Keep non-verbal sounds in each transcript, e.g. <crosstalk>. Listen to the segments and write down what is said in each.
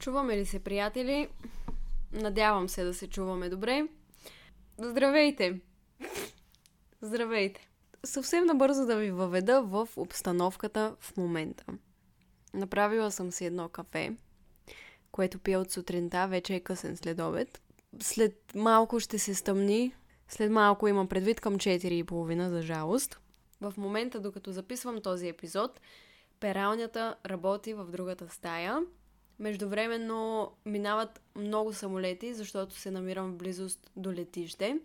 Чуваме ли се, приятели? Надявам се да се чуваме добре. Здравейте! Здравейте! Съвсем набързо да ви въведа в обстановката в момента. Направила съм си едно кафе, което пия от сутринта, вече е късен след обед. След малко ще се стъмни, след малко имам предвид към 4.30 за жалост. В момента, докато записвам този епизод, пералнята работи в другата стая – Междувременно минават много самолети, защото се намирам в близост до летище.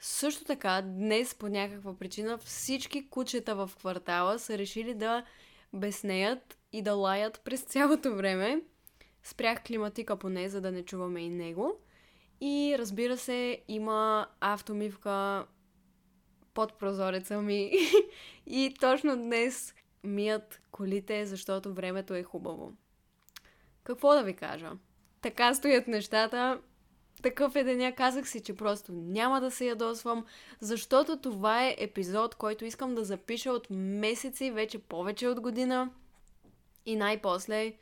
Също така, днес по някаква причина всички кучета в квартала са решили да безнеят и да лаят през цялото време. Спрях климатика поне, за да не чуваме и него. И разбира се, има автомивка под прозореца ми. <laughs> и точно днес мият колите, защото времето е хубаво. Какво да ви кажа? Така стоят нещата. Такъв е деня. Казах си, че просто няма да се ядосвам, защото това е епизод, който искам да запиша от месеци, вече повече от година. И най-после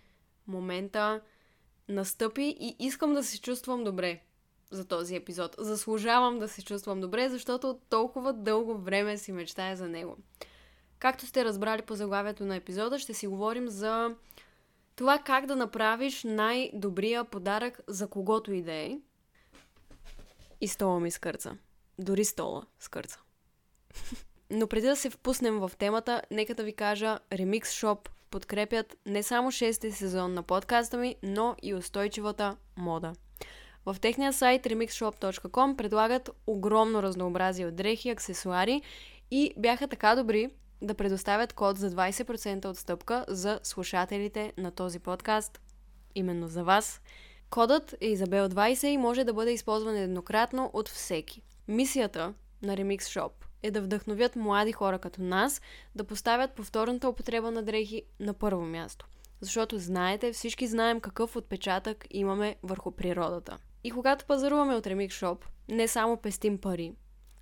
момента настъпи и искам да се чувствам добре за този епизод. Заслужавам да се чувствам добре, защото толкова дълго време си мечтая за него. Както сте разбрали по заглавието на епизода, ще си говорим за това как да направиш най-добрия подарък за когото и да е. И стола ми скърца. Дори стола скърца. Но преди да се впуснем в темата, нека да ви кажа, Remix Shop подкрепят не само 6 сезон на подкаста ми, но и устойчивата мода. В техния сайт remixshop.com предлагат огромно разнообразие от дрехи, аксесуари и бяха така добри да предоставят код за 20% отстъпка за слушателите на този подкаст, именно за вас. Кодът е Изабел20 и може да бъде използван еднократно от всеки. Мисията на Remix Shop е да вдъхновят млади хора като нас да поставят повторната употреба на дрехи на първо място. Защото знаете, всички знаем какъв отпечатък имаме върху природата. И когато пазаруваме от Remix Shop, не само пестим пари,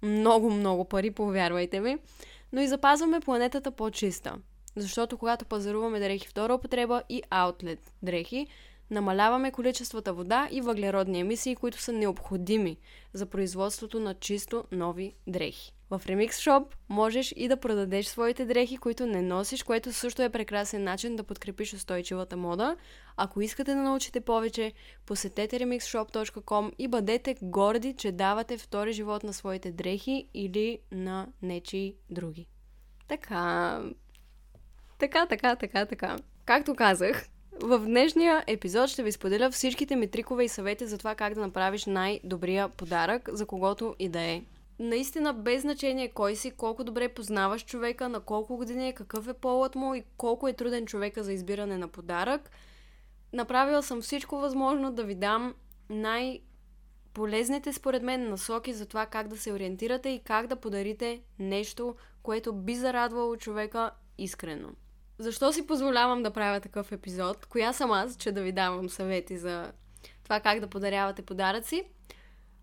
много, много пари, повярвайте ми, но и запазваме планетата по-чиста. Защото когато пазаруваме дрехи втора употреба и аутлет дрехи, намаляваме количествата вода и въглеродни емисии, които са необходими за производството на чисто нови дрехи. В Remix Shop можеш и да продадеш своите дрехи, които не носиш, което също е прекрасен начин да подкрепиш устойчивата мода. Ако искате да научите повече, посетете remixshop.com и бъдете горди, че давате втори живот на своите дрехи или на нечи други. Така. Така, така, така, така. Както казах, в днешния епизод ще ви споделя всичките ми трикове и съвети за това как да направиш най-добрия подарък за когото и да е наистина без значение кой си, колко добре познаваш човека, на колко години е, какъв е полът му и колко е труден човека за избиране на подарък. Направила съм всичко възможно да ви дам най- полезните според мен насоки за това как да се ориентирате и как да подарите нещо, което би зарадвало човека искрено. Защо си позволявам да правя такъв епизод? Коя съм аз, че да ви давам съвети за това как да подарявате подаръци?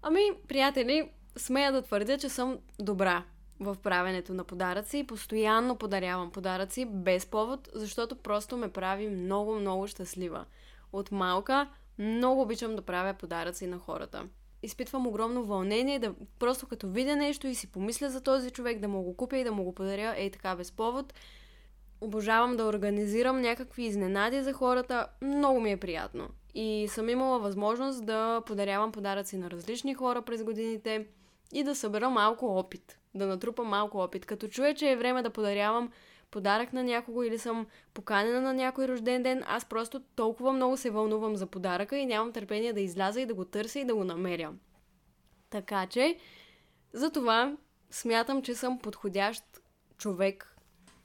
Ами, приятели, смея да твърдя, че съм добра в правенето на подаръци и постоянно подарявам подаръци без повод, защото просто ме прави много, много щастлива. От малка много обичам да правя подаръци на хората. Изпитвам огромно вълнение да просто като видя нещо и си помисля за този човек, да му го купя и да му го подаря ей така без повод. Обожавам да организирам някакви изненади за хората. Много ми е приятно. И съм имала възможност да подарявам подаръци на различни хора през годините – и да събера малко опит. Да натрупам малко опит. Като чуя, че е време да подарявам подарък на някого или съм поканена на някой рожден ден, аз просто толкова много се вълнувам за подаръка и нямам търпение да изляза и да го търся и да го намеря. Така че, за това смятам, че съм подходящ човек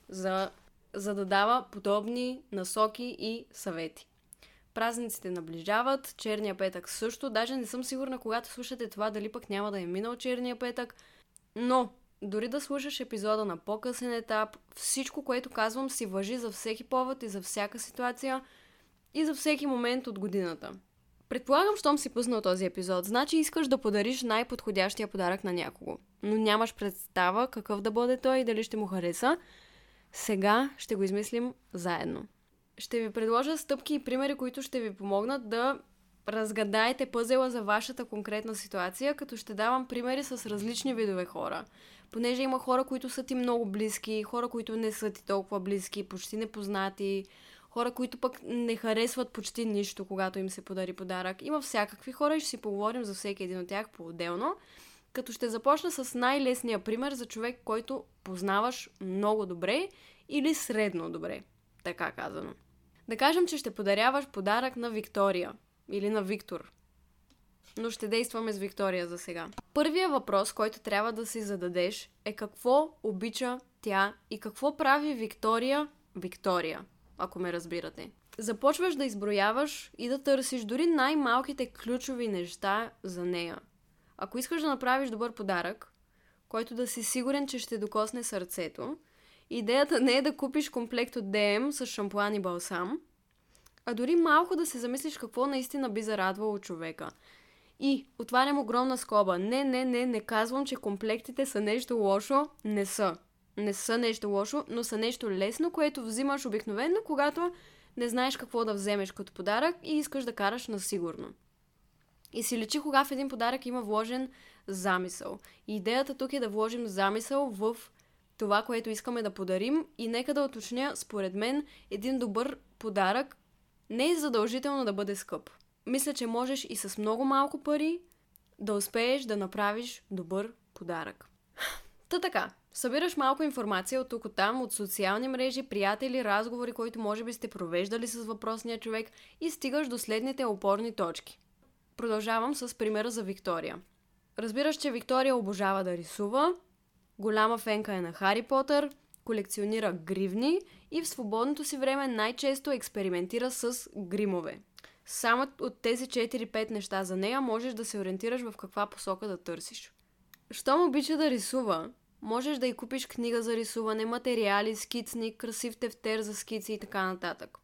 за, за да дава подобни насоки и съвети. Празниците наближават, черния петък също. Даже не съм сигурна, когато слушате това, дали пък няма да е минал черния петък. Но, дори да слушаш епизода на по-късен етап, всичко, което казвам, си въжи за всеки повод и за всяка ситуация и за всеки момент от годината. Предполагам, щом си пуснал този епизод, значи искаш да подариш най-подходящия подарък на някого. Но нямаш представа какъв да бъде той и дали ще му хареса. Сега ще го измислим заедно. Ще ви предложа стъпки и примери, които ще ви помогнат да разгадаете пъзела за вашата конкретна ситуация, като ще давам примери с различни видове хора. Понеже има хора, които са ти много близки, хора, които не са ти толкова близки, почти непознати, хора, които пък не харесват почти нищо, когато им се подари подарък. Има всякакви хора и ще си поговорим за всеки един от тях по-отделно. Като ще започна с най-лесния пример за човек, който познаваш много добре или средно добре, така казано. Да кажем, че ще подаряваш подарък на Виктория или на Виктор. Но ще действаме с Виктория за сега. Първият въпрос, който трябва да си зададеш е какво обича тя и какво прави Виктория Виктория, ако ме разбирате. Започваш да изброяваш и да търсиш дори най-малките ключови неща за нея. Ако искаш да направиш добър подарък, който да си сигурен, че ще докосне сърцето, идеята не е да купиш комплект от DM с шампуан и балсам, а дори малко да се замислиш какво наистина би зарадвало човека. И отварям огромна скоба. Не, не, не, не казвам, че комплектите са нещо лошо. Не са. Не са нещо лошо, но са нещо лесно, което взимаш обикновено, когато не знаеш какво да вземеш като подарък и искаш да караш на сигурно. И си лечи кога в един подарък има вложен замисъл. И идеята тук е да вложим замисъл в това, което искаме да подарим и нека да уточня, според мен, един добър подарък не е задължително да бъде скъп. Мисля, че можеш и с много малко пари да успееш да направиш добър подарък. Та така, събираш малко информация от тук от там, от социални мрежи, приятели, разговори, които може би сте провеждали с въпросния човек и стигаш до следните опорни точки. Продължавам с примера за Виктория. Разбираш, че Виктория обожава да рисува, голяма фенка е на Хари Потър, колекционира гривни и в свободното си време най-често експериментира с гримове. Само от тези 4-5 неща за нея можеш да се ориентираш в каква посока да търсиш. Щом обича да рисува, можеш да й купиш книга за рисуване, материали, скицник, красив тефтер за скици и така нататък.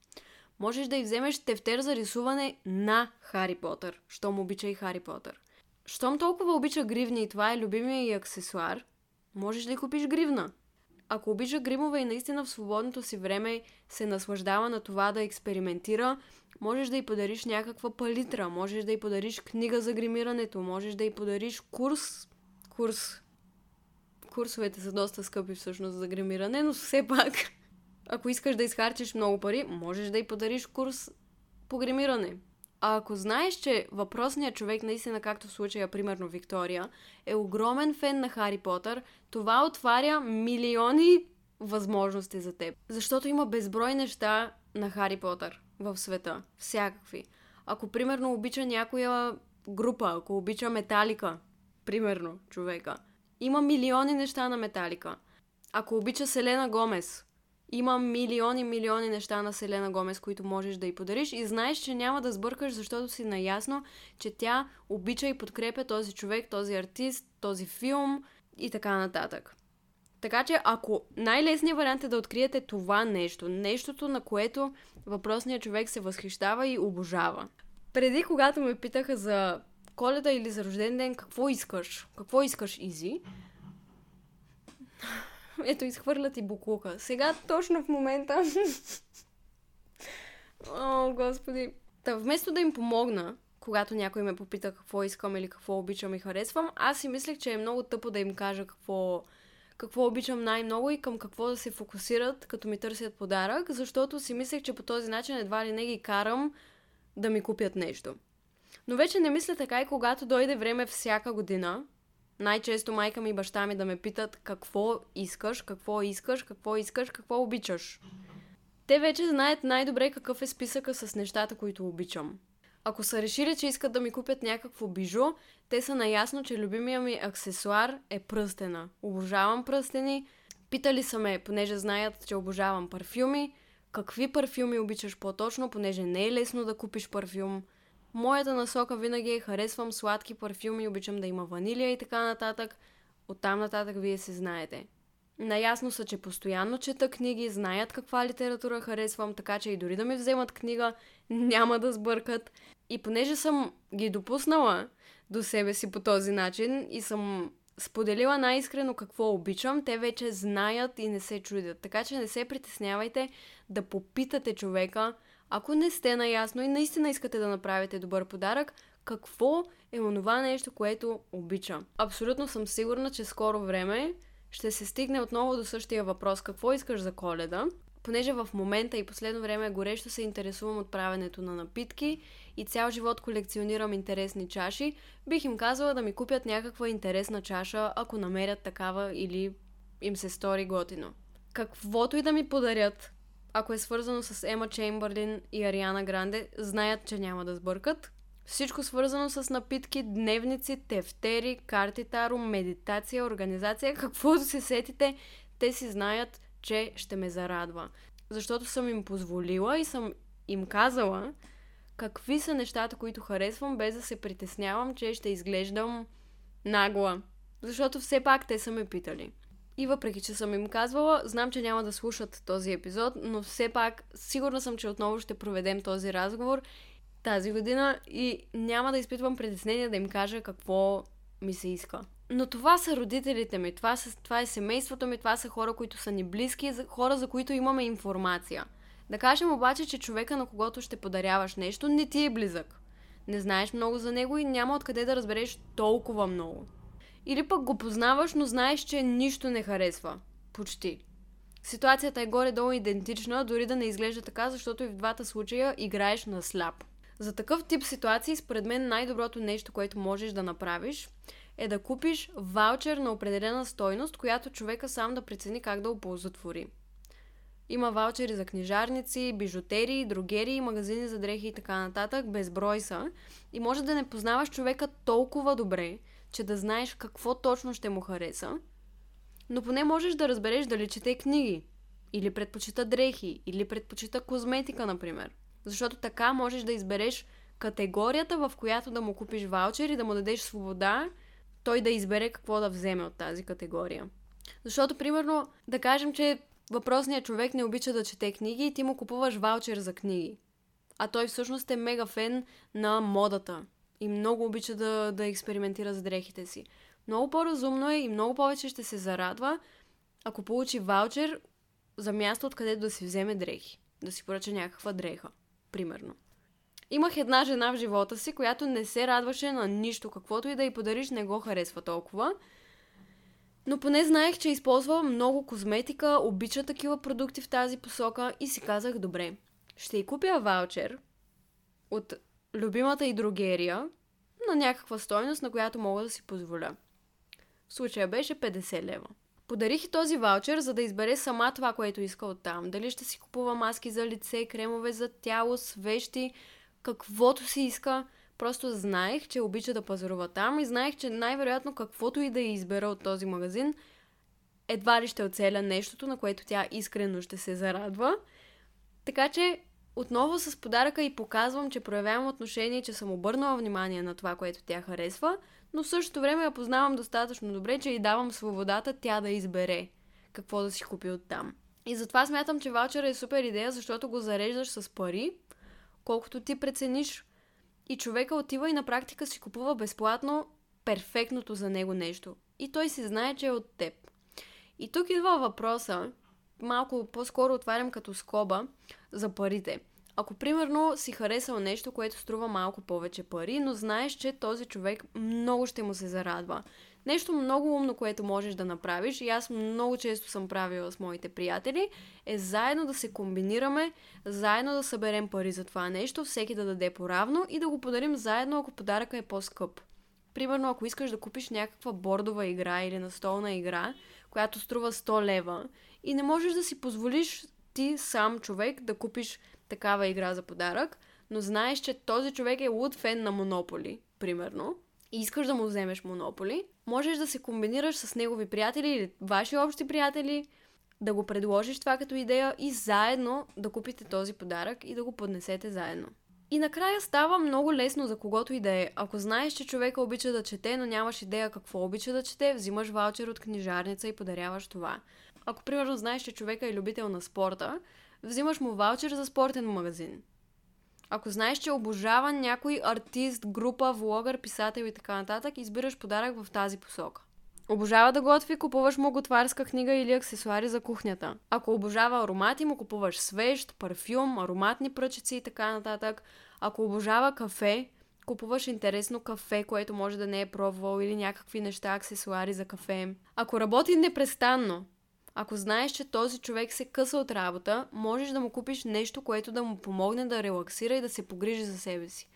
Можеш да й вземеш тефтер за рисуване на Хари Потър, щом обича и Хари Потър. Щом толкова обича гривни и това е любимия и аксесуар, можеш да й купиш гривна. Ако обича гримове и наистина в свободното си време се наслаждава на това да експериментира, можеш да й подариш някаква палитра, можеш да й подариш книга за гримирането, можеш да й подариш курс. Курс. Курсовете са доста скъпи всъщност за гримиране, но все пак, <laughs> ако искаш да изхарчиш много пари, можеш да й подариш курс по гримиране. А ако знаеш, че въпросният човек, наистина както в случая, примерно Виктория, е огромен фен на Хари Потър, това отваря милиони възможности за теб. Защото има безброй неща на Хари Потър в света. Всякакви. Ако, примерно, обича някоя група, ако обича Металика, примерно, човека, има милиони неща на Металика. Ако обича Селена Гомес, има милиони, милиони неща на Селена Гомес, които можеш да й подариш и знаеш, че няма да сбъркаш, защото си наясно, че тя обича и подкрепя този човек, този артист, този филм и така нататък. Така че ако най-лесният вариант е да откриете това нещо, нещото на което въпросният човек се възхищава и обожава. Преди, когато ме питаха за коледа или за рожден ден, какво искаш? Какво искаш, Изи? <laughs> Ето, изхвърлят и буклука. Сега, точно в момента... <laughs> О, господи. Та, вместо да им помогна, когато някой ме попита какво искам или какво обичам и харесвам, аз си мислех, че е много тъпо да им кажа какво, какво обичам най-много и към какво да се фокусират, като ми търсят подарък, защото си мислех, че по този начин едва ли не ги карам да ми купят нещо. Но вече не мисля така и когато дойде време всяка година, най-често майка ми и баща ми да ме питат какво искаш, какво искаш, какво искаш, какво обичаш. Те вече знаят най-добре какъв е списъка с нещата, които обичам. Ако са решили, че искат да ми купят някакво бижу, те са наясно, че любимия ми аксесуар е пръстена. Обожавам пръстени. Питали са ме, понеже знаят, че обожавам парфюми. Какви парфюми обичаш по-точно, понеже не е лесно да купиш парфюм. Моята насока винаги е харесвам сладки парфюми, обичам да има ванилия и така нататък. Оттам нататък вие се знаете. Наясно са, че постоянно чета книги, знаят каква литература харесвам, така че и дори да ми вземат книга, няма да сбъркат. И понеже съм ги допуснала до себе си по този начин и съм споделила най-искрено какво обичам, те вече знаят и не се чудят. Така че не се притеснявайте да попитате човека, ако не сте наясно и наистина искате да направите добър подарък, какво е онова нещо, което обича. Абсолютно съм сигурна, че скоро време ще се стигне отново до същия въпрос. Какво искаш за коледа? Понеже в момента и последно време горещо се интересувам от правенето на напитки и цял живот колекционирам интересни чаши, бих им казала да ми купят някаква интересна чаша, ако намерят такава или им се стори готино. Каквото и да ми подарят, ако е свързано с Ема Чеймбърлин и Ариана Гранде, знаят, че няма да сбъркат. Всичко свързано с напитки, дневници, тефтери, карти таро, медитация, организация, каквото се сетите, те си знаят, че ще ме зарадва. Защото съм им позволила и съм им казала какви са нещата, които харесвам, без да се притеснявам, че ще изглеждам нагла. Защото все пак те са ме питали. И въпреки, че съм им казвала, знам, че няма да слушат този епизод, но все пак сигурна съм, че отново ще проведем този разговор тази година и няма да изпитвам притеснение да им кажа какво ми се иска. Но това са родителите ми, това, са, това е семейството ми, това са хора, които са ни близки, хора, за които имаме информация. Да кажем обаче, че човека, на когото ще подаряваш нещо, не ти е близък. Не знаеш много за него и няма откъде да разбереш толкова много. Или пък го познаваш, но знаеш, че нищо не харесва. Почти. Ситуацията е горе-долу идентична, дори да не изглежда така, защото и в двата случая играеш на сляп. За такъв тип ситуации, според мен, най-доброто нещо, което можеш да направиш, е да купиш ваучер на определена стойност, която човека сам да прецени как да оползотвори. Има ваучери за книжарници, бижутерии, другери, магазини за дрехи и така нататък, безброй са. И може да не познаваш човека толкова добре, че да знаеш какво точно ще му хареса, но поне можеш да разбереш дали чете книги, или предпочита дрехи, или предпочита козметика, например. Защото така можеш да избереш категорията, в която да му купиш ваучер и да му дадеш свобода той да избере какво да вземе от тази категория. Защото, примерно, да кажем, че въпросният човек не обича да чете книги и ти му купуваш ваучер за книги. А той всъщност е мега фен на модата и много обича да, да експериментира с дрехите си. Много по-разумно е и много повече ще се зарадва, ако получи ваучер за място, откъдето да си вземе дрехи. Да си поръча някаква дреха, примерно. Имах една жена в живота си, която не се радваше на нищо, каквото и да й подариш, не го харесва толкова. Но поне знаех, че използва много козметика, обича такива продукти в тази посока и си казах, добре, ще й купя ваучер от любимата и другерия на някаква стойност, на която мога да си позволя. В случая беше 50 лева. Подарих и този ваучер, за да избере сама това, което иска от там. Дали ще си купува маски за лице, кремове за тяло, свещи, каквото си иска. Просто знаех, че обича да пазарува там и знаех, че най-вероятно каквото и да избера от този магазин, едва ли ще оцеля нещото, на което тя искрено ще се зарадва. Така че отново с подаръка и показвам, че проявявам отношение, че съм обърнала внимание на това, което тя харесва, но в същото време я познавам достатъчно добре, че й давам свободата тя да избере какво да си купи оттам. И затова смятам, че ваучера е супер идея, защото го зареждаш с пари, колкото ти прецениш и човека отива и на практика си купува безплатно перфектното за него нещо. И той си знае, че е от теб. И тук идва въпроса, малко по-скоро отварям като скоба за парите. Ако примерно си харесал нещо, което струва малко повече пари, но знаеш, че този човек много ще му се зарадва. Нещо много умно, което можеш да направиш, и аз много често съм правила с моите приятели, е заедно да се комбинираме, заедно да съберем пари за това нещо, всеки да даде поравно и да го подарим заедно, ако подаръка е по-скъп. Примерно, ако искаш да купиш някаква бордова игра или настолна игра, която струва 100 лева и не можеш да си позволиш ти сам човек да купиш такава игра за подарък, но знаеш, че този човек е луд фен на Монополи, примерно, и искаш да му вземеш Монополи, можеш да се комбинираш с негови приятели или ваши общи приятели, да го предложиш това като идея и заедно да купите този подарък и да го поднесете заедно. И накрая става много лесно за когото и да е. Ако знаеш, че човека обича да чете, но нямаш идея какво обича да чете, взимаш ваучер от книжарница и подаряваш това. Ако примерно знаеш, че човека е любител на спорта, взимаш му ваучер за спортен магазин. Ако знаеш, че обожава някой артист, група, влогър, писател и така нататък, избираш подарък в тази посока. Обожава да готви, купуваш му готварска книга или аксесуари за кухнята. Ако обожава аромати, му купуваш свещ, парфюм, ароматни пръчици и така нататък. Ако обожава кафе, купуваш интересно кафе, което може да не е пробвал или някакви неща, аксесуари за кафе. Ако работи непрестанно, ако знаеш, че този човек се къса от работа, можеш да му купиш нещо, което да му помогне да релаксира и да се погрижи за себе си.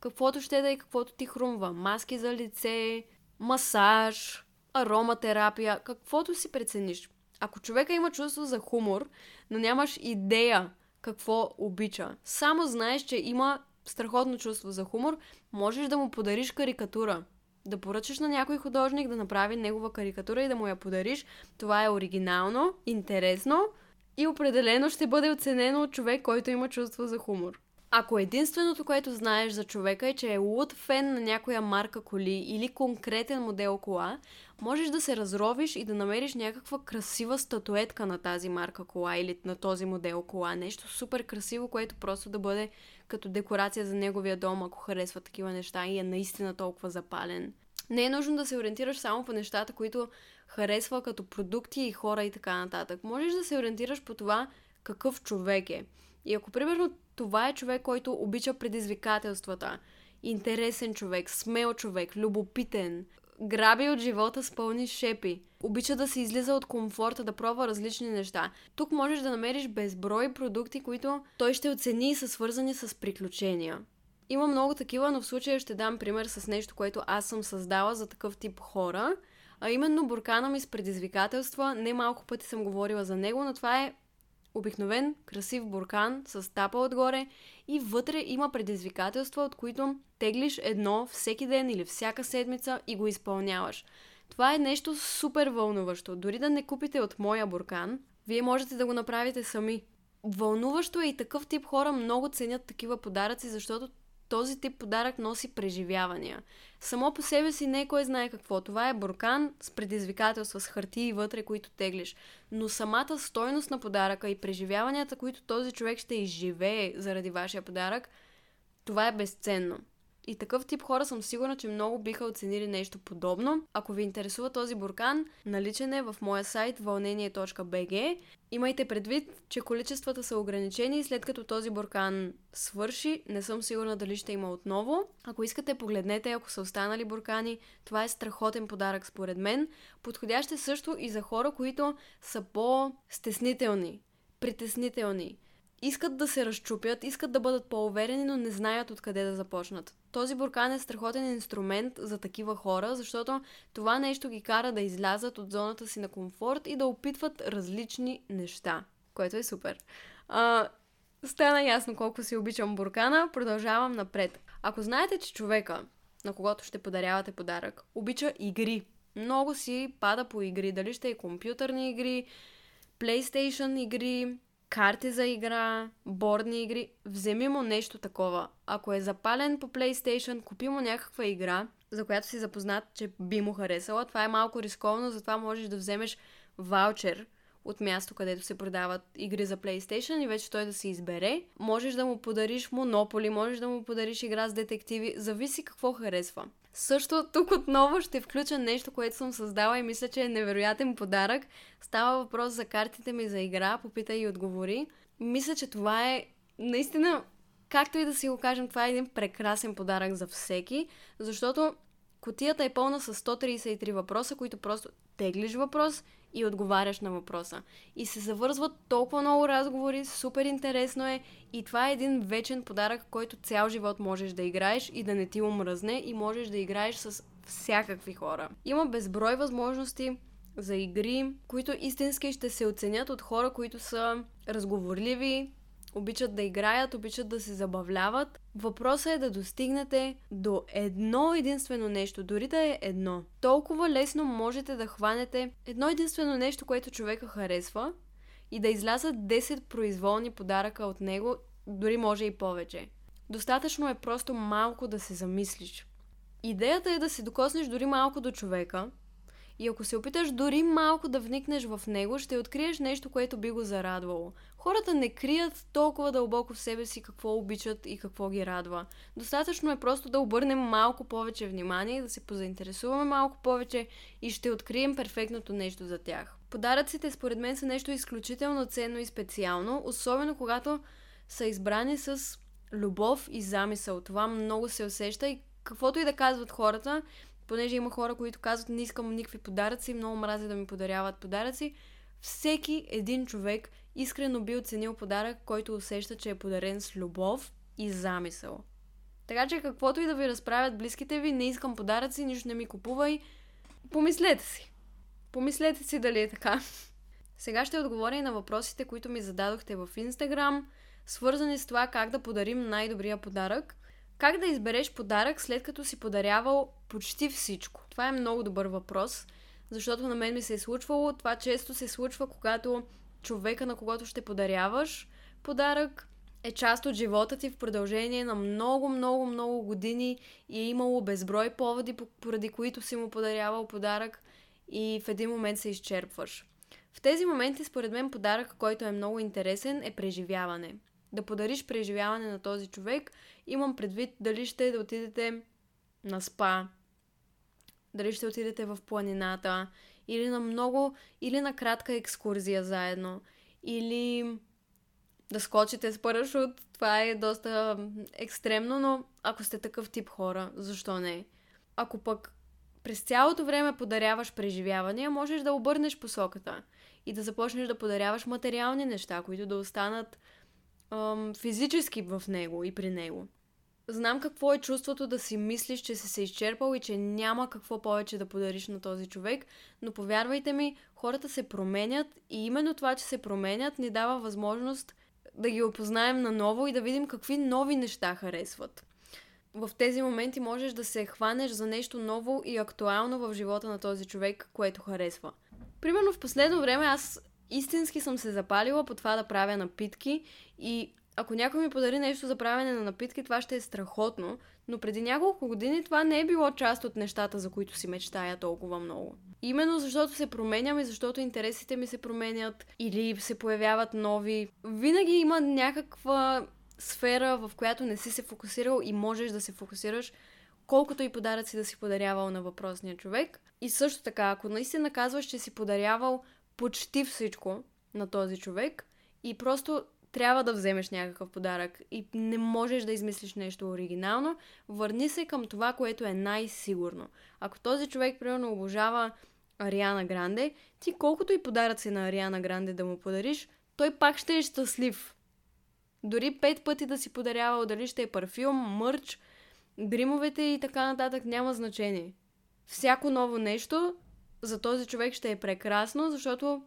Каквото ще да е, каквото ти хрумва. Маски за лице, масаж, ароматерапия, каквото си прецениш. Ако човека има чувство за хумор, но нямаш идея какво обича, само знаеш, че има страхотно чувство за хумор, можеш да му подариш карикатура. Да поръчаш на някой художник да направи негова карикатура и да му я подариш. Това е оригинално, интересно и определено ще бъде оценено от човек, който има чувство за хумор. Ако единственото, което знаеш за човека е, че е луд фен на някоя марка коли или конкретен модел кола, можеш да се разровиш и да намериш някаква красива статуетка на тази марка кола или на този модел кола. Нещо супер красиво, което просто да бъде като декорация за неговия дом, ако харесва такива неща и е наистина толкова запален. Не е нужно да се ориентираш само по нещата, които харесва като продукти и хора и така нататък. Можеш да се ориентираш по това какъв човек е. И ако, примерно, това е човек, който обича предизвикателствата, интересен човек, смел човек, любопитен, граби от живота с пълни шепи, обича да се излиза от комфорта, да пробва различни неща. Тук можеш да намериш безброй продукти, които той ще оцени и са свързани с приключения. Има много такива, но в случая ще дам пример с нещо, което аз съм създала за такъв тип хора, а именно буркана ми с предизвикателства. Не малко пъти съм говорила за него, но това е обикновен, красив буркан с тапа отгоре и вътре има предизвикателства, от които теглиш едно всеки ден или всяка седмица и го изпълняваш. Това е нещо супер вълнуващо. Дори да не купите от моя буркан, вие можете да го направите сами. Вълнуващо е и такъв тип хора много ценят такива подаръци, защото този тип подарък носи преживявания. Само по себе си не кой знае какво. Това е буркан с предизвикателства, с хартии вътре, които теглиш. Но самата стойност на подаръка и преживяванията, които този човек ще изживее заради вашия подарък, това е безценно. И такъв тип хора съм сигурна, че много биха оценили нещо подобно. Ако ви интересува този буркан, наличен е в моя сайт вълнение.bg. Имайте предвид, че количествата са ограничени и след като този буркан свърши, не съм сигурна дали ще има отново. Ако искате, погледнете, ако са останали буркани. Това е страхотен подарък според мен. Подходящ е също и за хора, които са по-стеснителни, притеснителни искат да се разчупят, искат да бъдат по-уверени, но не знаят откъде да започнат. Този буркан е страхотен инструмент за такива хора, защото това нещо ги кара да излязат от зоната си на комфорт и да опитват различни неща, което е супер. А, стана ясно колко си обичам буркана, продължавам напред. Ако знаете, че човека, на когото ще подарявате подарък, обича игри, много си пада по игри, дали ще е компютърни игри, PlayStation игри, карти за игра, бордни игри. Вземи му нещо такова. Ако е запален по PlayStation, купи му някаква игра, за която си запознат, че би му харесала. Това е малко рисковано, затова можеш да вземеш ваучер от място, където се продават игри за PlayStation и вече той да се избере. Можеш да му подариш Монополи, можеш да му подариш игра с детективи, зависи какво харесва. Също тук отново ще включа нещо, което съм създала и мисля, че е невероятен подарък. Става въпрос за картите ми за игра, попита и отговори. Мисля, че това е наистина, както и да си го кажем, това е един прекрасен подарък за всеки, защото котията е пълна с 133 въпроса, които просто теглиш въпрос и отговаряш на въпроса. И се завързват толкова много разговори, супер интересно е и това е един вечен подарък, който цял живот можеш да играеш и да не ти омръзне и можеш да играеш с всякакви хора. Има безброй възможности за игри, които истински ще се оценят от хора, които са разговорливи, обичат да играят, обичат да се забавляват. Въпросът е да достигнете до едно единствено нещо, дори да е едно. Толкова лесно можете да хванете едно единствено нещо, което човека харесва и да излязат 10 произволни подаръка от него, дори може и повече. Достатъчно е просто малко да се замислиш. Идеята е да се докоснеш дори малко до човека И ако се опиташ дори малко да вникнеш в него, ще откриеш нещо, което би го зарадвало. Хората не крият толкова дълбоко в себе си какво обичат и какво ги радва. Достатъчно е просто да обърнем малко повече внимание, да се позаинтересуваме малко повече и ще открием перфектното нещо за тях. Подаръците според мен са нещо изключително ценно и специално, особено когато са избрани с любов и замисъл. Това много се усеща и каквото и да казват хората, понеже има хора, които казват не искам никакви подаръци, много мразя да ми подаряват подаръци, всеки един човек искрено би оценил подарък, който усеща, че е подарен с любов и замисъл. Така че каквото и да ви разправят близките ви, не искам подаръци, нищо не ми купувай, помислете си. Помислете си дали е така. Сега ще отговоря и на въпросите, които ми зададохте в Инстаграм, свързани с това как да подарим най-добрия подарък. Как да избереш подарък след като си подарявал почти всичко? Това е много добър въпрос, защото на мен ми се е случвало. Това често се случва, когато човека, на когото ще подаряваш подарък, е част от живота ти в продължение на много, много, много години и е имало безброй поводи, поради които си му подарявал подарък и в един момент се изчерпваш. В тези моменти, според мен, подарък, който е много интересен, е преживяване. Да подариш преживяване на този човек, имам предвид дали ще да отидете на спа, дали ще отидете в планината, или на много, или на кратка екскурзия заедно, или да скочите с парашут. Това е доста екстремно, но ако сте такъв тип хора, защо не? Ако пък през цялото време подаряваш преживявания, можеш да обърнеш посоката и да започнеш да подаряваш материални неща, които да останат ам, физически в него и при него. Знам какво е чувството да си мислиш, че си се изчерпал и че няма какво повече да подариш на този човек, но повярвайте ми, хората се променят и именно това, че се променят, ни дава възможност да ги опознаем наново и да видим какви нови неща харесват. В тези моменти можеш да се хванеш за нещо ново и актуално в живота на този човек, което харесва. Примерно в последно време аз истински съм се запалила по това да правя напитки и ако някой ми подари нещо за правене на напитки, това ще е страхотно, но преди няколко години това не е било част от нещата, за които си мечтая толкова много. Именно защото се променям и защото интересите ми се променят или се появяват нови. Винаги има някаква сфера, в която не си се фокусирал и можеш да се фокусираш, колкото и подаръци да си подарявал на въпросния човек. И също така, ако наистина казваш, че си подарявал почти всичко на този човек и просто трябва да вземеш някакъв подарък и не можеш да измислиш нещо оригинално, върни се към това, което е най-сигурно. Ако този човек, примерно, обожава Ариана Гранде, ти колкото и подаръци на Ариана Гранде да му подариш, той пак ще е щастлив. Дори пет пъти да си подарявал, дали ще е парфюм, мърч, гримовете и така нататък, няма значение. Всяко ново нещо за този човек ще е прекрасно, защото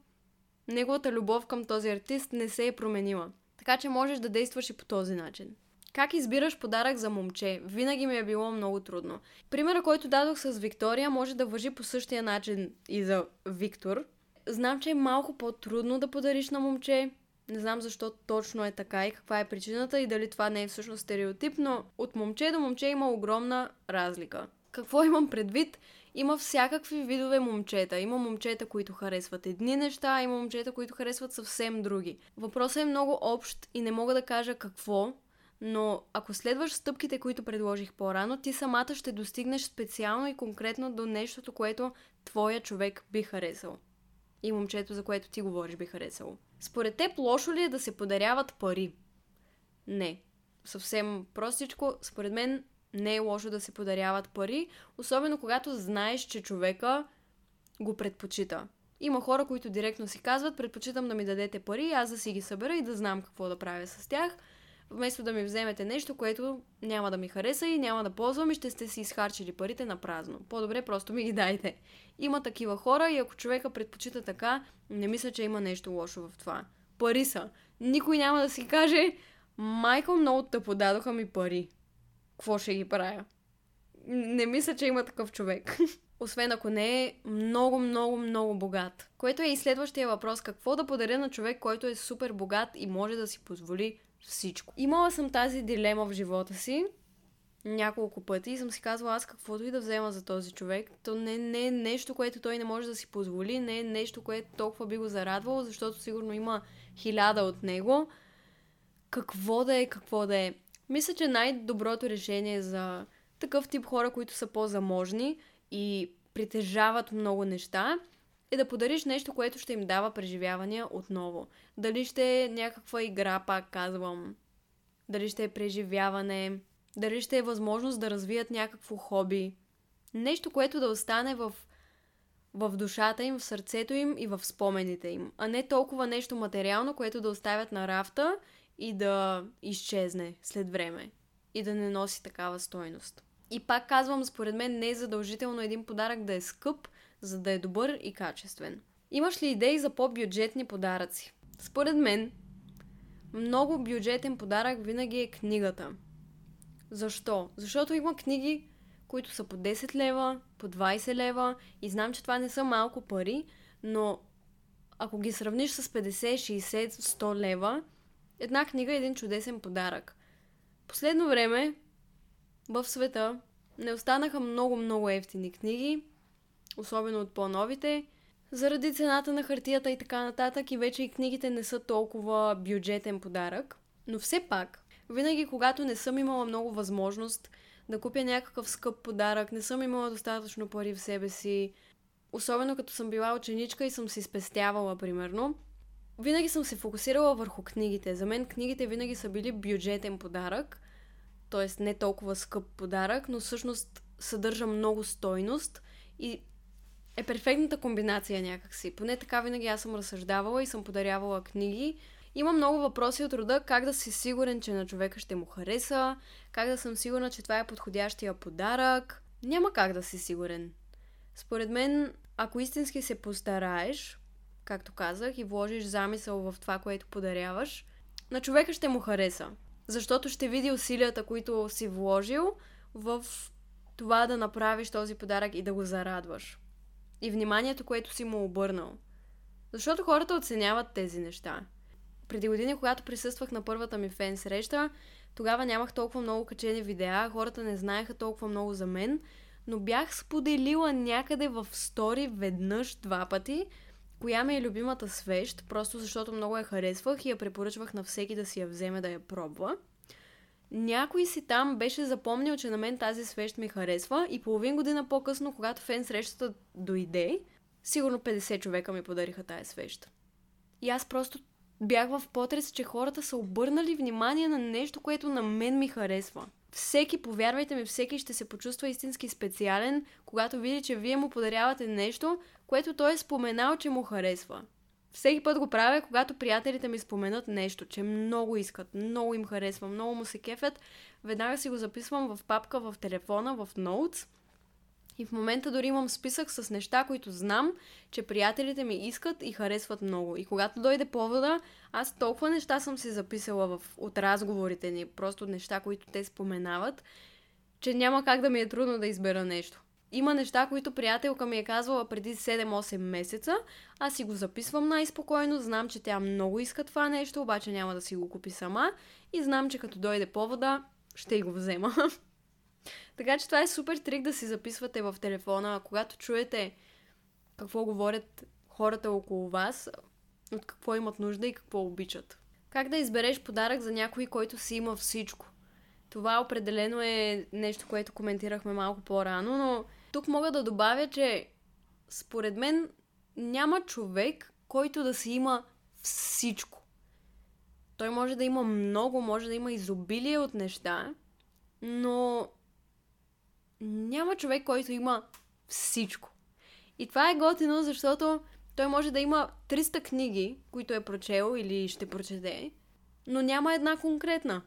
неговата любов към този артист не се е променила. Така че можеш да действаш и по този начин. Как избираш подарък за момче? Винаги ми е било много трудно. Примера, който дадох с Виктория, може да въжи по същия начин и за Виктор. Знам, че е малко по-трудно да подариш на момче. Не знам защо точно е така и каква е причината и дали това не е всъщност стереотип, но от момче до момче има огромна разлика. Какво имам предвид? Има всякакви видове момчета. Има момчета, които харесват едни неща, има момчета, които харесват съвсем други. Въпросът е много общ и не мога да кажа какво, но ако следваш стъпките, които предложих по-рано, ти самата ще достигнеш специално и конкретно до нещото, което твоя човек би харесал. И момчето, за което ти говориш, би харесало. Според теб, лошо ли е да се подаряват пари? Не. Съвсем простичко, според мен не е лошо да се подаряват пари, особено когато знаеш, че човека го предпочита. Има хора, които директно си казват, предпочитам да ми дадете пари, аз да си ги събера и да знам какво да правя с тях, вместо да ми вземете нещо, което няма да ми хареса и няма да ползвам и ще сте си изхарчили парите на празно. По-добре просто ми ги дайте. Има такива хора и ако човека предпочита така, не мисля, че има нещо лошо в това. Пари са. Никой няма да си каже, Майкъл много тъпо дадоха ми пари какво ще ги правя. Не мисля, че има такъв човек. <laughs> Освен ако не е много, много, много богат. Което е и следващия въпрос. Какво да подаря на човек, който е супер богат и може да си позволи всичко? Имала съм тази дилема в живота си няколко пъти и съм си казвала аз каквото и да взема за този човек, то не, не е нещо, което той не може да си позволи, не е нещо, което толкова би го зарадвало, защото сигурно има хиляда от него. Какво да е, какво да е. Мисля, че най-доброто решение за такъв тип хора, които са по-заможни и притежават много неща, е да подариш нещо, което ще им дава преживявания отново. Дали ще е някаква игра, пак казвам, дали ще е преживяване, дали ще е възможност да развият някакво хоби. Нещо, което да остане в, в душата им, в сърцето им и в спомените им, а не толкова нещо материално, което да оставят на рафта и да изчезне след време и да не носи такава стойност. И пак казвам, според мен не е задължително един подарък да е скъп, за да е добър и качествен. Имаш ли идеи за по-бюджетни подаръци? Според мен, много бюджетен подарък винаги е книгата. Защо? Защото има книги, които са по 10 лева, по 20 лева и знам, че това не са малко пари, но ако ги сравниш с 50, 60, 100 лева, една книга е един чудесен подарък. Последно време в света не останаха много-много ефтини книги, особено от по-новите, заради цената на хартията и така нататък и вече и книгите не са толкова бюджетен подарък. Но все пак, винаги когато не съм имала много възможност да купя някакъв скъп подарък, не съм имала достатъчно пари в себе си, особено като съм била ученичка и съм си спестявала, примерно, винаги съм се фокусирала върху книгите. За мен книгите винаги са били бюджетен подарък, т.е. не толкова скъп подарък, но всъщност съдържа много стойност и е перфектната комбинация някакси. Поне така винаги аз съм разсъждавала и съм подарявала книги. Има много въпроси от рода как да си сигурен, че на човека ще му хареса, как да съм сигурна, че това е подходящия подарък. Няма как да си сигурен. Според мен, ако истински се постараеш, както казах, и вложиш замисъл в това, което подаряваш, на човека ще му хареса. Защото ще види усилията, които си вложил в това да направиш този подарък и да го зарадваш и вниманието, което си му обърнал. Защото хората оценяват тези неща. Преди години, когато присъствах на първата ми фен среща, тогава нямах толкова много качени видеа, хората не знаеха толкова много за мен, но бях споделила някъде в стори веднъж, два пъти, коя ми е любимата свещ, просто защото много я харесвах и я препоръчвах на всеки да си я вземе да я пробва. Някой си там беше запомнил, че на мен тази свещ ми харесва и половин година по-късно, когато фен срещата дойде, сигурно 50 човека ми подариха тази свеща. И аз просто бях в потрес, че хората са обърнали внимание на нещо, което на мен ми харесва. Всеки, повярвайте ми, всеки ще се почувства истински специален, когато види, че вие му подарявате нещо, което той е споменал, че му харесва. Всеки път го правя, когато приятелите ми споменат нещо, че много искат, много им харесва, много му се кефят. Веднага си го записвам в папка в телефона, в Notes. И в момента дори имам списък с неща, които знам, че приятелите ми искат и харесват много. И когато дойде повода, аз толкова неща съм си записала в, от разговорите ни, просто неща, които те споменават, че няма как да ми е трудно да избера нещо. Има неща, които приятелка ми е казвала преди 7-8 месеца. Аз си го записвам най-спокойно, знам, че тя много иска това нещо, обаче няма да си го купи сама и знам, че като дойде повода, ще и го взема. <laughs> така че това е супер трик да си записвате в телефона, когато чуете какво говорят хората около вас, от какво имат нужда и какво обичат. Как да избереш подарък за някой, който си има всичко? Това определено е нещо, което коментирахме малко по-рано, но тук мога да добавя, че според мен няма човек, който да си има всичко. Той може да има много, може да има изобилие от неща, но няма човек, който има всичко. И това е готино, защото той може да има 300 книги, които е прочел или ще прочете, но няма една конкретна,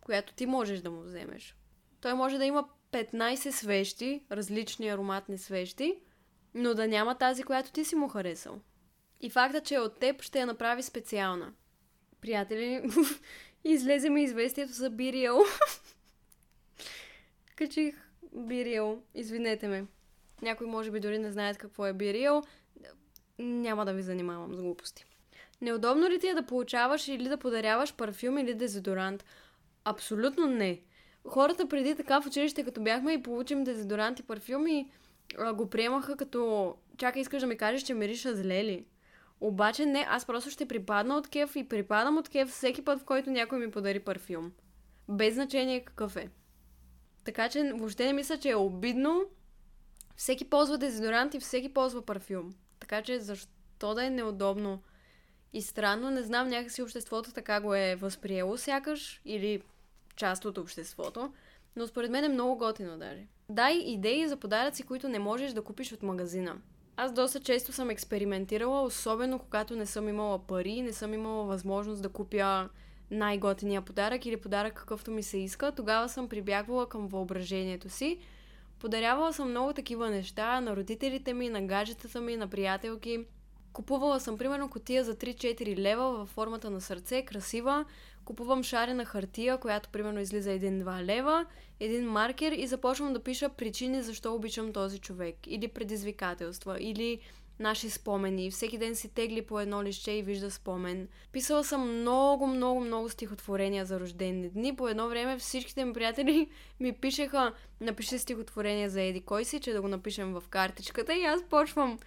която ти можеш да му вземеш. Той може да има 15 свещи, различни ароматни свещи, но да няма тази, която ти си му харесал. И факта, че е от теб ще я направи специална. Приятели, <laughs> излезе ми известието за Бириел. <laughs> Качих Бириел. Извинете ме. Някой може би дори не знаят какво е Бириел. Няма да ви занимавам с глупости. Неудобно ли ти е да получаваш или да подаряваш парфюм или дезодорант? Абсолютно не. Хората преди така в училище, като бяхме и получим дезодорант и парфюми, го приемаха като чакай, искаш да ми кажеш, че мириша зле ли? Обаче не, аз просто ще припадна от кеф и припадам от кеф всеки път, в който някой ми подари парфюм. Без значение какъв е. Така че въобще не мисля, че е обидно. Всеки ползва дезодорант и всеки ползва парфюм. Така че защо да е неудобно и странно, не знам някакси обществото така го е възприело сякаш или част от обществото, но според мен е много готино даже. Дай идеи за подаръци, които не можеш да купиш от магазина. Аз доста често съм експериментирала, особено когато не съм имала пари, не съм имала възможност да купя най-готиния подарък или подарък какъвто ми се иска. Тогава съм прибягвала към въображението си. Подарявала съм много такива неща на родителите ми, на гаджетата ми, на приятелки. Купувала съм примерно котия за 3-4 лева във формата на сърце, красива. Купувам шарена хартия, която примерно излиза 1-2 лева, един маркер и започвам да пиша причини защо обичам този човек. Или предизвикателства, или наши спомени. Всеки ден си тегли по едно лище и вижда спомен. Писала съм много, много, много стихотворения за рождени дни. По едно време всичките ми приятели <laughs> ми пишеха напиши стихотворение за Еди кой си, че да го напишем в картичката и аз почвам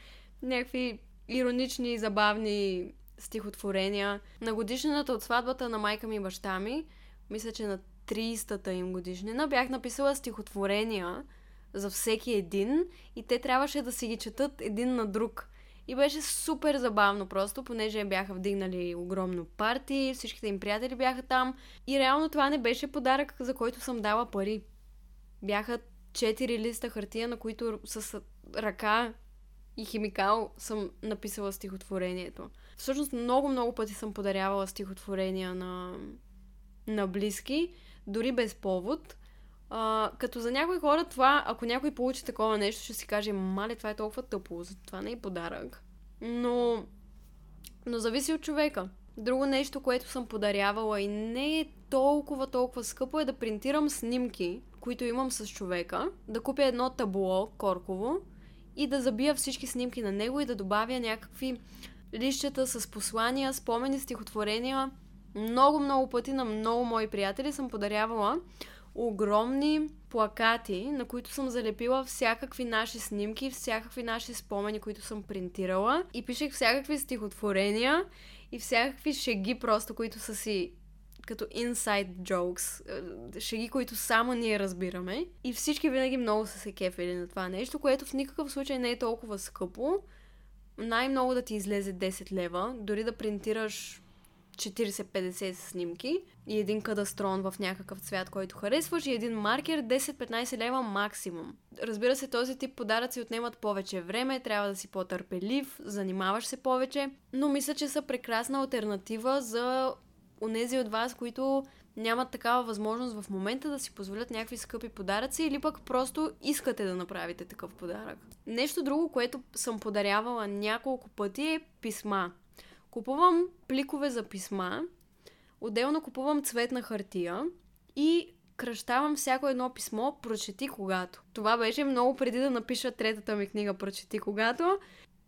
някакви иронични забавни стихотворения. На годишнината от сватбата на майка ми и баща ми, мисля, че на 30-та им годишнина, бях написала стихотворения за всеки един и те трябваше да си ги четат един на друг. И беше супер забавно просто, понеже бяха вдигнали огромно парти, всичките им приятели бяха там. И реално това не беше подарък, за който съм дала пари. Бяха четири листа хартия, на които с ръка и химикал съм написала стихотворението. Всъщност много, много пъти съм подарявала стихотворения на, на близки, дори без повод. А, като за някои хора това, ако някой получи такова нещо, ще си каже, мале, това е толкова тъпо, това не е подарък. Но, но зависи от човека. Друго нещо, което съм подарявала и не е толкова, толкова скъпо е да принтирам снимки, които имам с човека, да купя едно табло корково и да забия всички снимки на него и да добавя някакви лищета с послания, спомени, стихотворения. Много, много пъти на много мои приятели съм подарявала огромни плакати, на които съм залепила всякакви наши снимки, всякакви наши спомени, които съм принтирала и пишех всякакви стихотворения и всякакви шеги просто, които са си като inside jokes, е, шеги, които само ние разбираме. И всички винаги много са се кефели на това нещо, което в никакъв случай не е толкова скъпо. Най-много да ти излезе 10 лева, дори да принтираш 40-50 снимки и един кадастрон в някакъв цвят, който харесваш и един маркер 10-15 лева максимум. Разбира се, този тип подаръци отнемат повече време, трябва да си по-търпелив, занимаваш се повече, но мисля, че са прекрасна альтернатива за онези от вас, които нямат такава възможност в момента да си позволят някакви скъпи подаръци или пък просто искате да направите такъв подарък. Нещо друго, което съм подарявала няколко пъти е писма. Купувам пликове за писма, отделно купувам цветна хартия и кръщавам всяко едно писмо Прочети когато. Това беше много преди да напиша третата ми книга Прочети когато.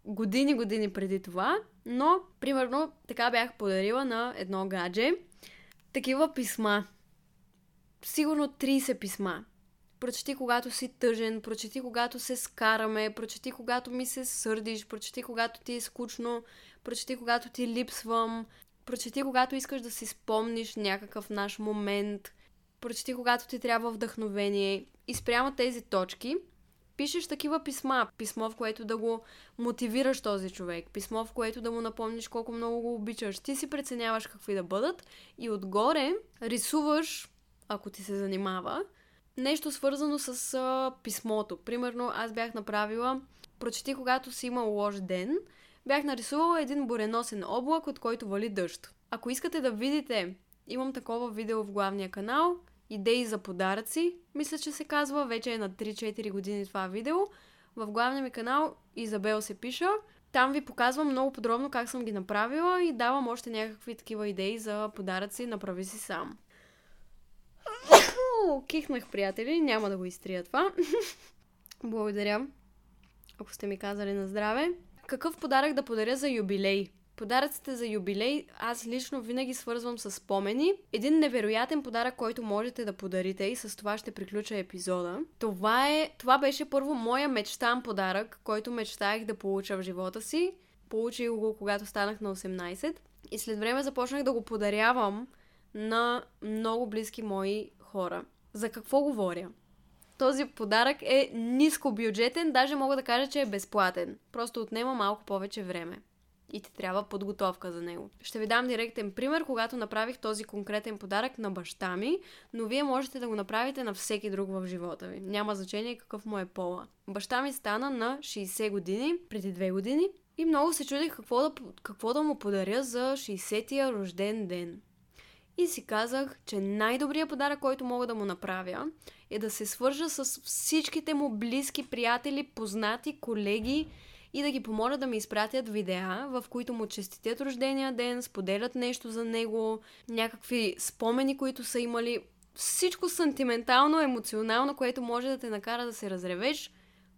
Години, години преди това. Но, примерно, така бях подарила на едно гадже такива писма. Сигурно 30 писма. Прочети когато си тъжен, прочети когато се скараме, прочети когато ми се сърдиш, прочети когато ти е скучно, прочети когато ти липсвам, прочети когато искаш да си спомниш някакъв наш момент, прочети когато ти трябва вдъхновение. И спрямо тези точки пишеш такива писма. Писмо, в което да го мотивираш този човек. Писмо, в което да му напомниш колко много го обичаш. Ти си преценяваш какви да бъдат и отгоре рисуваш, ако ти се занимава, нещо свързано с а, писмото. Примерно, аз бях направила, прочети когато си имал лош ден, бях нарисувала един буреносен облак, от който вали дъжд. Ако искате да видите, имам такова видео в главния канал, идеи за подаръци, мисля, че се казва, вече е на 3-4 години това видео. В главния ми канал Изабел се пиша. Там ви показвам много подробно как съм ги направила и давам още някакви такива идеи за подаръци. Направи си сам. Кихнах, приятели. Няма да го изтрия това. <laughs> Благодаря, ако сте ми казали на здраве. Какъв подарък да подаря за юбилей? Подаръците за юбилей аз лично винаги свързвам с спомени. Един невероятен подарък, който можете да подарите и с това ще приключа епизода. Това, е, това беше първо моя мечтан подарък, който мечтаях да получа в живота си. Получих го, когато станах на 18. И след време започнах да го подарявам на много близки мои хора. За какво говоря? Този подарък е ниско бюджетен, даже мога да кажа, че е безплатен. Просто отнема малко повече време и ти трябва подготовка за него. Ще ви дам директен пример, когато направих този конкретен подарък на баща ми, но вие можете да го направите на всеки друг в живота ви. Няма значение какъв му е пола. Баща ми стана на 60 години, преди 2 години, и много се чудих какво да, какво да му подаря за 60-я рожден ден. И си казах, че най-добрият подарък, който мога да му направя, е да се свържа с всичките му близки приятели, познати, колеги и да ги помоля да ми изпратят видеа, в които му честитят рождения ден, споделят нещо за него, някакви спомени, които са имали. Всичко сантиментално, емоционално, което може да те накара да се разревеш,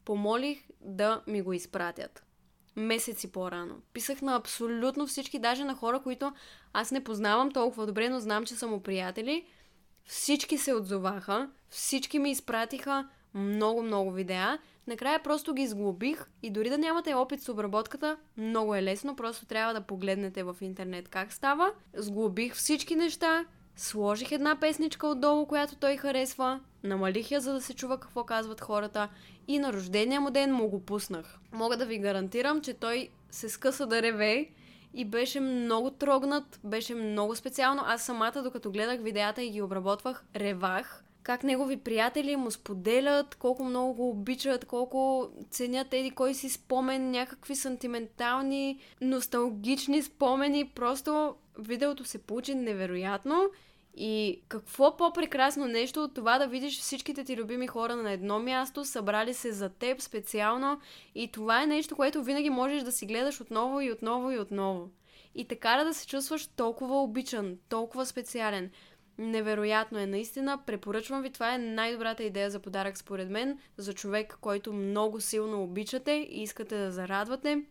помолих да ми го изпратят. Месеци по-рано. Писах на абсолютно всички, даже на хора, които аз не познавам толкова добре, но знам, че са му приятели. Всички се отзоваха, всички ми изпратиха много-много видеа. Накрая просто ги сглобих и дори да нямате опит с обработката, много е лесно, просто трябва да погледнете в интернет как става. Сглобих всички неща, сложих една песничка отдолу, която той харесва, намалих я, за да се чува какво казват хората и на рождения му ден му го пуснах. Мога да ви гарантирам, че той се скъса да реве и беше много трогнат, беше много специално. Аз самата, докато гледах видеята и ги обработвах, ревах как негови приятели му споделят, колко много го обичат, колко ценят еди кой си спомен, някакви сантиментални, носталгични спомени. Просто видеото се получи невероятно. И какво по-прекрасно нещо от това да видиш всичките ти любими хора на едно място, събрали се за теб специално и това е нещо, което винаги можеш да си гледаш отново и отново и отново. И така да се чувстваш толкова обичан, толкова специален. Невероятно е, наистина. Препоръчвам ви, това е най-добрата идея за подарък според мен, за човек, който много силно обичате и искате да зарадвате,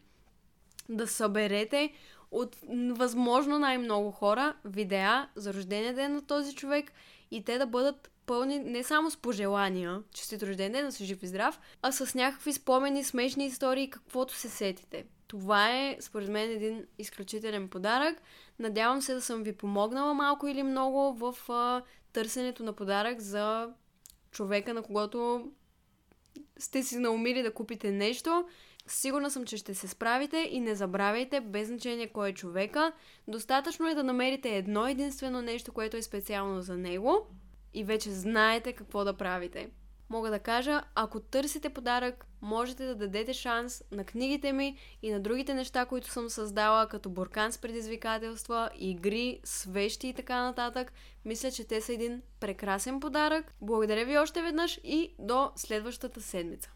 да съберете от възможно най-много хора видеа за рождения ден на този човек и те да бъдат пълни не само с пожелания, честит рожден ден, да си жив и здрав, а с някакви спомени, смешни истории, каквото се сетите. Това е, според мен, един изключителен подарък. Надявам се да съм ви помогнала малко или много в а, търсенето на подарък за човека, на когото сте си наумили да купите нещо. Сигурна съм, че ще се справите и не забравяйте, без значение кой е човека, достатъчно е да намерите едно единствено нещо, което е специално за него и вече знаете какво да правите мога да кажа, ако търсите подарък, можете да дадете шанс на книгите ми и на другите неща, които съм създала, като буркан с предизвикателства, игри, свещи и така нататък. Мисля, че те са един прекрасен подарък. Благодаря ви още веднъж и до следващата седмица.